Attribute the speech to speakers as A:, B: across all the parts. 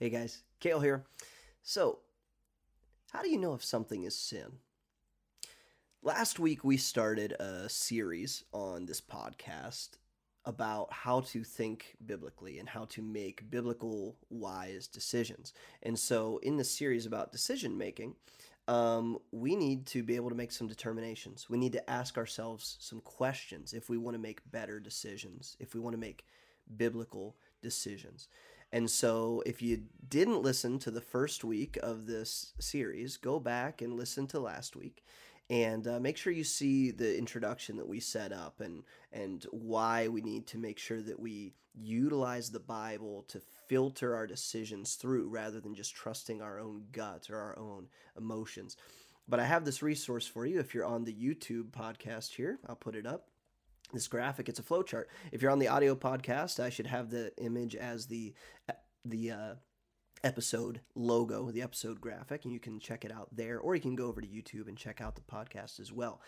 A: Hey guys, Kale here. So, how do you know if something is sin? Last week we started a series on this podcast about how to think biblically and how to make biblical wise decisions. And so, in the series about decision making, um, we need to be able to make some determinations. We need to ask ourselves some questions if we want to make better decisions, if we want to make biblical decisions. And so, if you didn't listen to the first week of this series, go back and listen to last week, and uh, make sure you see the introduction that we set up and and why we need to make sure that we utilize the Bible to filter our decisions through, rather than just trusting our own gut or our own emotions. But I have this resource for you if you're on the YouTube podcast here. I'll put it up this graphic it's a flowchart. If you're on the audio podcast i should have the image as the the uh, episode logo the episode graphic and you can check it out there or you can go over to youtube and check out the podcast as well.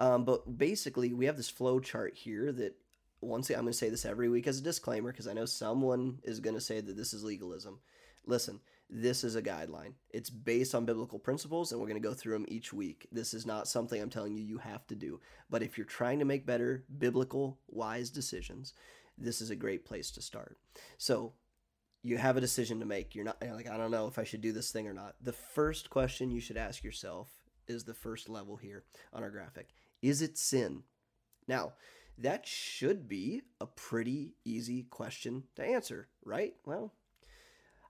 A: Um, but basically we have this flow chart here that once i'm going to say this every week as a disclaimer because i know someone is going to say that this is legalism listen this is a guideline. It's based on biblical principles, and we're going to go through them each week. This is not something I'm telling you you have to do. But if you're trying to make better, biblical, wise decisions, this is a great place to start. So, you have a decision to make. You're not you're like, I don't know if I should do this thing or not. The first question you should ask yourself is the first level here on our graphic Is it sin? Now, that should be a pretty easy question to answer, right? Well,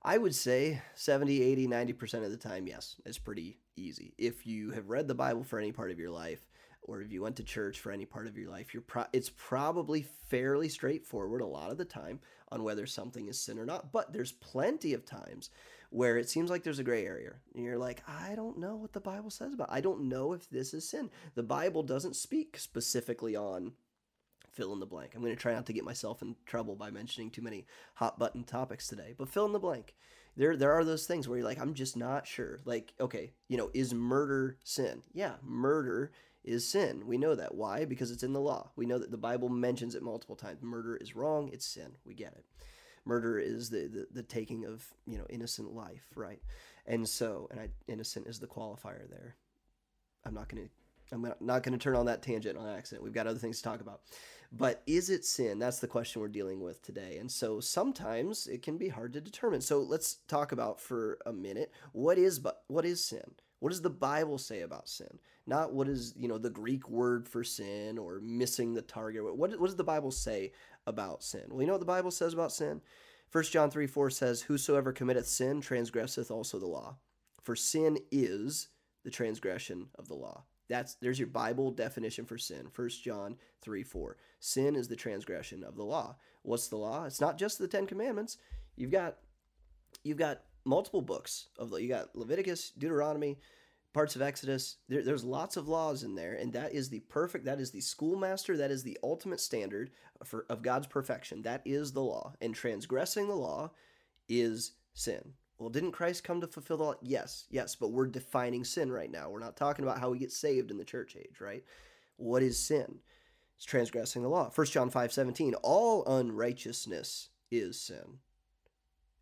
A: I would say 70, 80, 90% of the time, yes, it's pretty easy. If you have read the Bible for any part of your life, or if you went to church for any part of your life, you're pro- it's probably fairly straightforward a lot of the time on whether something is sin or not. But there's plenty of times where it seems like there's a gray area. And you're like, I don't know what the Bible says about. It. I don't know if this is sin. The Bible doesn't speak specifically on fill in the blank. I'm going to try not to get myself in trouble by mentioning too many hot button topics today, but fill in the blank. There, there are those things where you're like, I'm just not sure. Like, okay, you know, is murder sin? Yeah, murder is sin. We know that. Why? Because it's in the law. We know that the Bible mentions it multiple times. Murder is wrong. It's sin. We get it. Murder is the, the, the taking of, you know, innocent life, right? And so, and I, innocent is the qualifier there. I'm not going to I'm not going to turn on that tangent on accident. We've got other things to talk about. But is it sin? That's the question we're dealing with today. And so sometimes it can be hard to determine. So let's talk about for a minute what is what is sin? What does the Bible say about sin? Not what is, you know, the Greek word for sin or missing the target. What, what does the Bible say about sin? Well, you know what the Bible says about sin? 1 John 3 4 says, Whosoever committeth sin transgresseth also the law. For sin is the transgression of the law. That's there's your Bible definition for sin. 1 John 3 4. Sin is the transgression of the law. What's the law? It's not just the Ten Commandments. You've got you've got multiple books of you got Leviticus, Deuteronomy, parts of Exodus. There, there's lots of laws in there, and that is the perfect. That is the schoolmaster. That is the ultimate standard for of God's perfection. That is the law, and transgressing the law is sin. Well, didn't Christ come to fulfill the law? Yes, yes, but we're defining sin right now. We're not talking about how we get saved in the church age, right? What is sin? It's transgressing the law. 1 John 5 17, all unrighteousness is sin.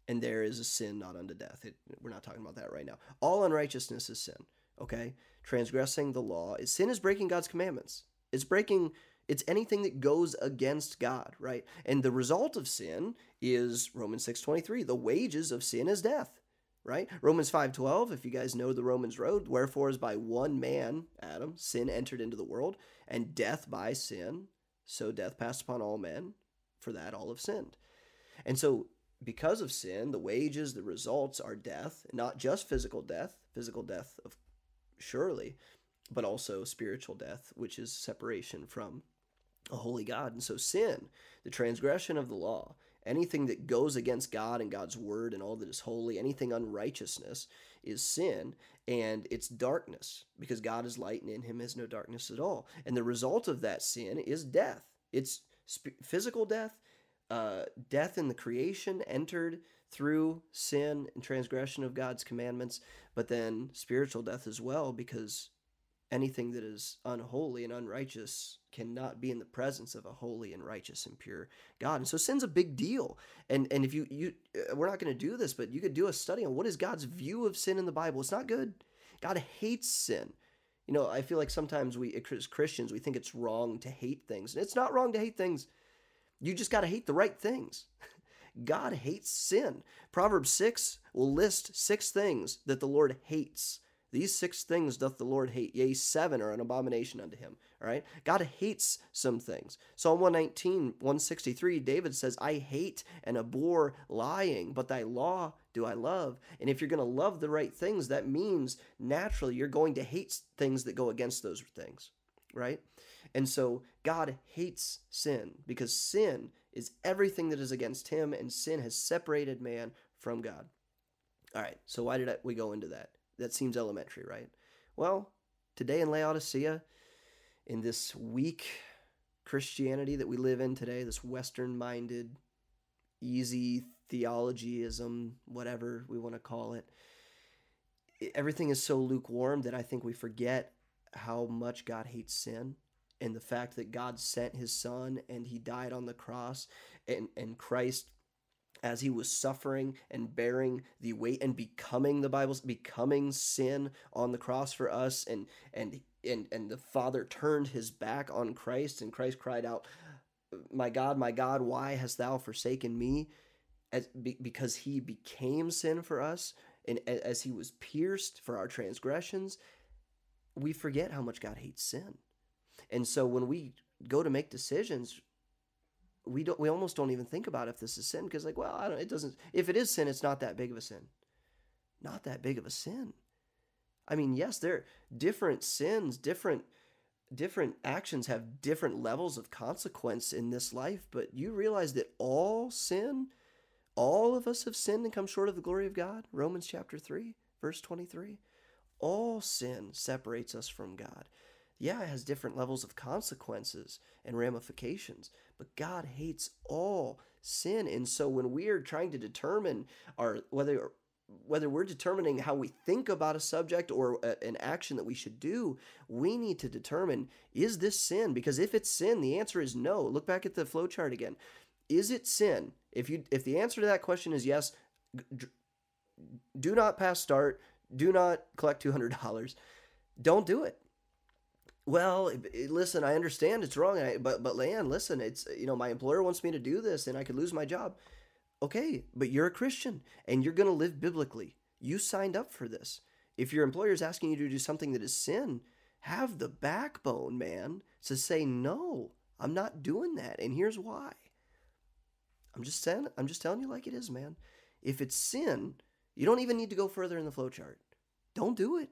A: And there is a sin not unto death. It, we're not talking about that right now. All unrighteousness is sin, okay? Transgressing the law. Is sin is breaking God's commandments. It's breaking it's anything that goes against God, right? And the result of sin is Romans 6:23. The wages of sin is death, right? Romans 5:12, if you guys know the Romans road, wherefore is by one man, Adam, sin entered into the world, and death by sin, so death passed upon all men, for that all have sinned. And so because of sin, the wages, the results are death, not just physical death, physical death of surely, but also spiritual death, which is separation from a holy God. And so sin, the transgression of the law, anything that goes against God and God's word and all that is holy, anything unrighteousness is sin and it's darkness because God is light and in him is no darkness at all. And the result of that sin is death. It's sp- physical death, uh, death in the creation entered through sin and transgression of God's commandments, but then spiritual death as well because anything that is unholy and unrighteous cannot be in the presence of a holy and righteous and pure God. And so sin's a big deal. And and if you you uh, we're not going to do this, but you could do a study on what is God's view of sin in the Bible. It's not good. God hates sin. You know, I feel like sometimes we as Christians we think it's wrong to hate things. And it's not wrong to hate things. You just got to hate the right things. God hates sin. Proverbs 6 will list six things that the Lord hates. These six things doth the Lord hate, yea, seven are an abomination unto him. All right? God hates some things. Psalm 119, 163, David says, I hate and abhor lying, but thy law do I love. And if you're going to love the right things, that means naturally you're going to hate things that go against those things, right? And so God hates sin because sin is everything that is against him, and sin has separated man from God. All right, so why did I, we go into that? That seems elementary, right? Well, today in Laodicea, in this weak Christianity that we live in today, this Western minded, easy theologyism, whatever we want to call it, everything is so lukewarm that I think we forget how much God hates sin and the fact that God sent his son and he died on the cross and, and Christ as he was suffering and bearing the weight and becoming the Bible's becoming sin on the cross for us and and and and the father turned his back on Christ and Christ cried out my God my God why hast thou forsaken me? As be, because he became sin for us and as he was pierced for our transgressions we forget how much God hates sin. And so when we go to make decisions, we don't we almost don't even think about if this is sin because like, well, I don't it doesn't if it is sin, it's not that big of a sin. Not that big of a sin. I mean, yes, there are different sins, different different actions have different levels of consequence in this life, but you realize that all sin, all of us have sinned and come short of the glory of God. Romans chapter 3, verse 23. All sin separates us from God yeah, it has different levels of consequences and ramifications, but God hates all sin. And so when we are trying to determine our whether whether we're determining how we think about a subject or a, an action that we should do, we need to determine is this sin? Because if it's sin, the answer is no. Look back at the flowchart again. Is it sin? If you if the answer to that question is yes, do not pass start, do not collect $200. Don't do it well, listen, I understand it's wrong, but but Leanne, listen, it's you know my employer wants me to do this, and I could lose my job. Okay, but you're a Christian, and you're going to live biblically. You signed up for this. If your employer is asking you to do something that is sin, have the backbone, man, to say no. I'm not doing that, and here's why. I'm just saying. I'm just telling you like it is, man. If it's sin, you don't even need to go further in the flowchart. Don't do it.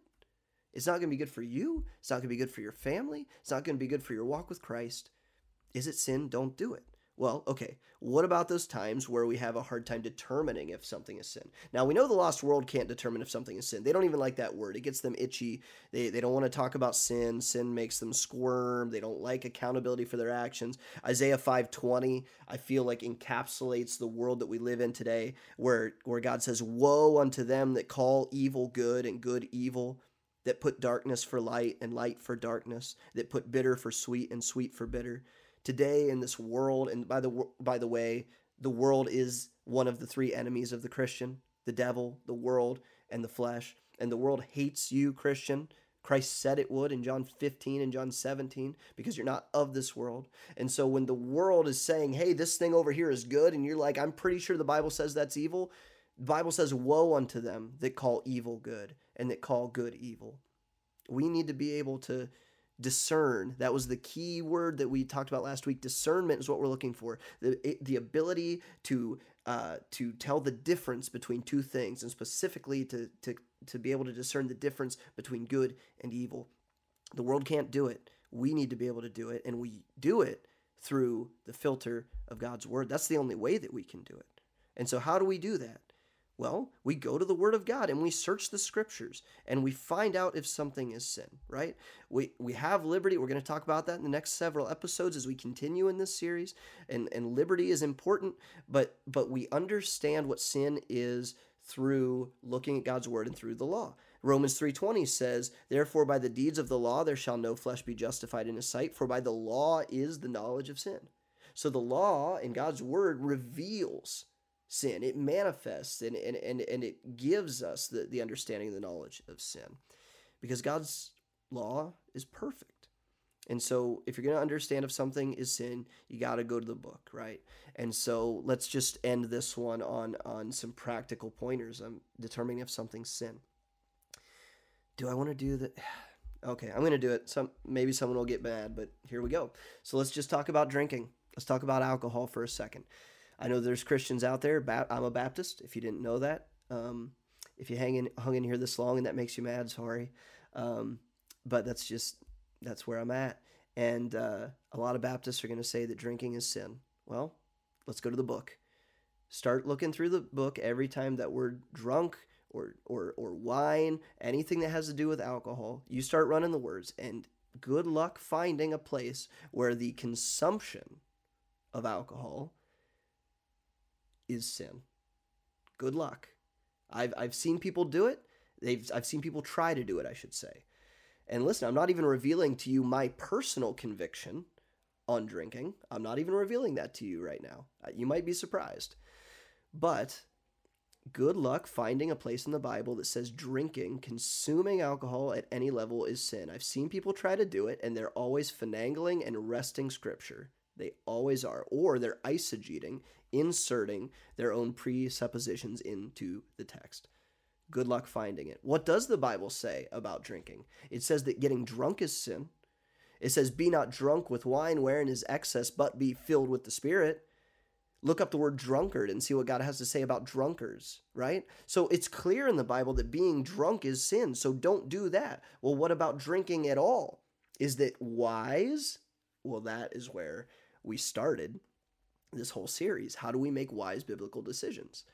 A: It's not going to be good for you. It's not going to be good for your family. It's not going to be good for your walk with Christ. Is it sin? Don't do it. Well, okay. What about those times where we have a hard time determining if something is sin? Now, we know the lost world can't determine if something is sin. They don't even like that word. It gets them itchy. They, they don't want to talk about sin. Sin makes them squirm. They don't like accountability for their actions. Isaiah 5:20, I feel like encapsulates the world that we live in today where where God says, "Woe unto them that call evil good and good evil." That put darkness for light and light for darkness, that put bitter for sweet and sweet for bitter. Today in this world, and by the by the way, the world is one of the three enemies of the Christian: the devil, the world, and the flesh. And the world hates you, Christian. Christ said it would in John 15 and John 17 because you're not of this world. And so when the world is saying, "Hey, this thing over here is good," and you're like, "I'm pretty sure the Bible says that's evil," The Bible says, Woe unto them that call evil good and that call good evil. We need to be able to discern. That was the key word that we talked about last week. Discernment is what we're looking for. The, the ability to uh, to tell the difference between two things, and specifically to, to, to be able to discern the difference between good and evil. The world can't do it. We need to be able to do it, and we do it through the filter of God's word. That's the only way that we can do it. And so, how do we do that? Well, we go to the Word of God and we search the Scriptures and we find out if something is sin, right? We, we have liberty. We're going to talk about that in the next several episodes as we continue in this series. And, and liberty is important, but, but we understand what sin is through looking at God's Word and through the law. Romans 3:20 says, "Therefore by the deeds of the law there shall no flesh be justified in his sight, for by the law is the knowledge of sin." So the law in God's word reveals sin. It manifests and, and, and, and it gives us the, the understanding and the knowledge of sin. Because God's law is perfect. And so, if you're going to understand if something is sin, you got to go to the book, right? And so, let's just end this one on on some practical pointers. I'm determining if something's sin. Do I want to do that? Okay, I'm going to do it. Some maybe someone will get mad, but here we go. So let's just talk about drinking. Let's talk about alcohol for a second. I know there's Christians out there. I'm a Baptist. If you didn't know that, um, if you hang in hung in here this long and that makes you mad, sorry. Um, but that's just that's where I'm at. And uh, a lot of Baptists are going to say that drinking is sin. Well, let's go to the book. Start looking through the book every time that word drunk or, or, or wine, anything that has to do with alcohol, you start running the words. And good luck finding a place where the consumption of alcohol is sin. Good luck. I've, I've seen people do it. They've, I've seen people try to do it, I should say. And listen, I'm not even revealing to you my personal conviction on drinking. I'm not even revealing that to you right now. Uh, you might be surprised. But good luck finding a place in the Bible that says drinking, consuming alcohol at any level is sin. I've seen people try to do it, and they're always finagling and wresting scripture. They always are. Or they're eisegeting, inserting their own presuppositions into the text. Good luck finding it. What does the Bible say about drinking? It says that getting drunk is sin. It says, Be not drunk with wine wherein is excess, but be filled with the Spirit. Look up the word drunkard and see what God has to say about drunkards, right? So it's clear in the Bible that being drunk is sin, so don't do that. Well, what about drinking at all? Is that wise? Well, that is where we started this whole series. How do we make wise biblical decisions?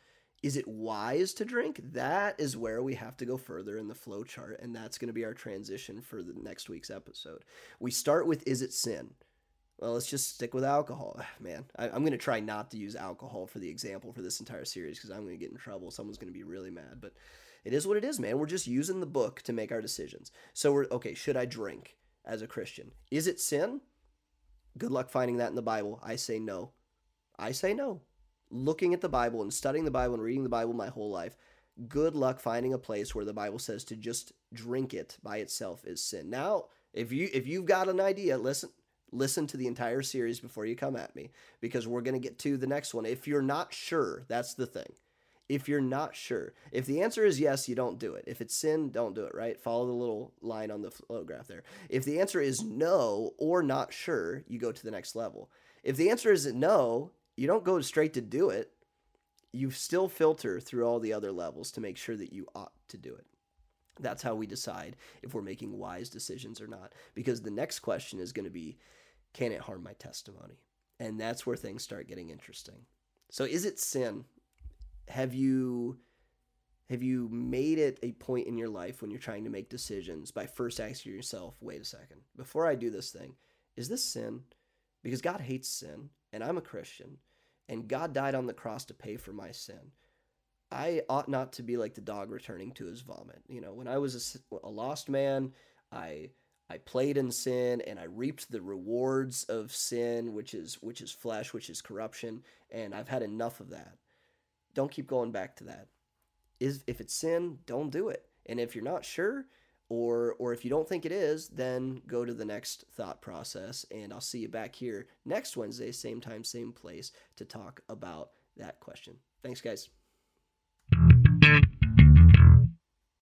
A: Is it wise to drink? That is where we have to go further in the flow chart, and that's going to be our transition for the next week's episode. We start with is it sin? Well, let's just stick with alcohol. Man, I, am going to try not to use alcohol for the example for this entire series because I'm going to get in trouble. Someone's going to be really mad, but it is what it is, man. We're just using the book to make our decisions. So we're okay, should I drink as a Christian? Is it sin? Good luck finding that in the Bible. I say no. I say no looking at the Bible and studying the Bible and reading the Bible my whole life, good luck finding a place where the Bible says to just drink it by itself is sin. Now, if you if you've got an idea, listen listen to the entire series before you come at me because we're going to get to the next one. If you're not sure, that's the thing. If you're not sure, if the answer is yes, you don't do it. If it's sin, don't do it, right? Follow the little line on the flow graph there. If the answer is no or not sure, you go to the next level. If the answer is no, you don't go straight to do it. You still filter through all the other levels to make sure that you ought to do it. That's how we decide if we're making wise decisions or not. Because the next question is going to be can it harm my testimony? And that's where things start getting interesting. So is it sin? Have you have you made it a point in your life when you're trying to make decisions by first asking yourself, wait a second, before I do this thing, is this sin? Because God hates sin and I'm a Christian and God died on the cross to pay for my sin. I ought not to be like the dog returning to his vomit. You know, when I was a, a lost man, I I played in sin and I reaped the rewards of sin, which is which is flesh, which is corruption, and I've had enough of that. Don't keep going back to that. Is if it's sin, don't do it. And if you're not sure, or or if you don't think it is, then go to the next thought process and I'll see you back here next Wednesday, same time, same place to talk about that question. Thanks guys.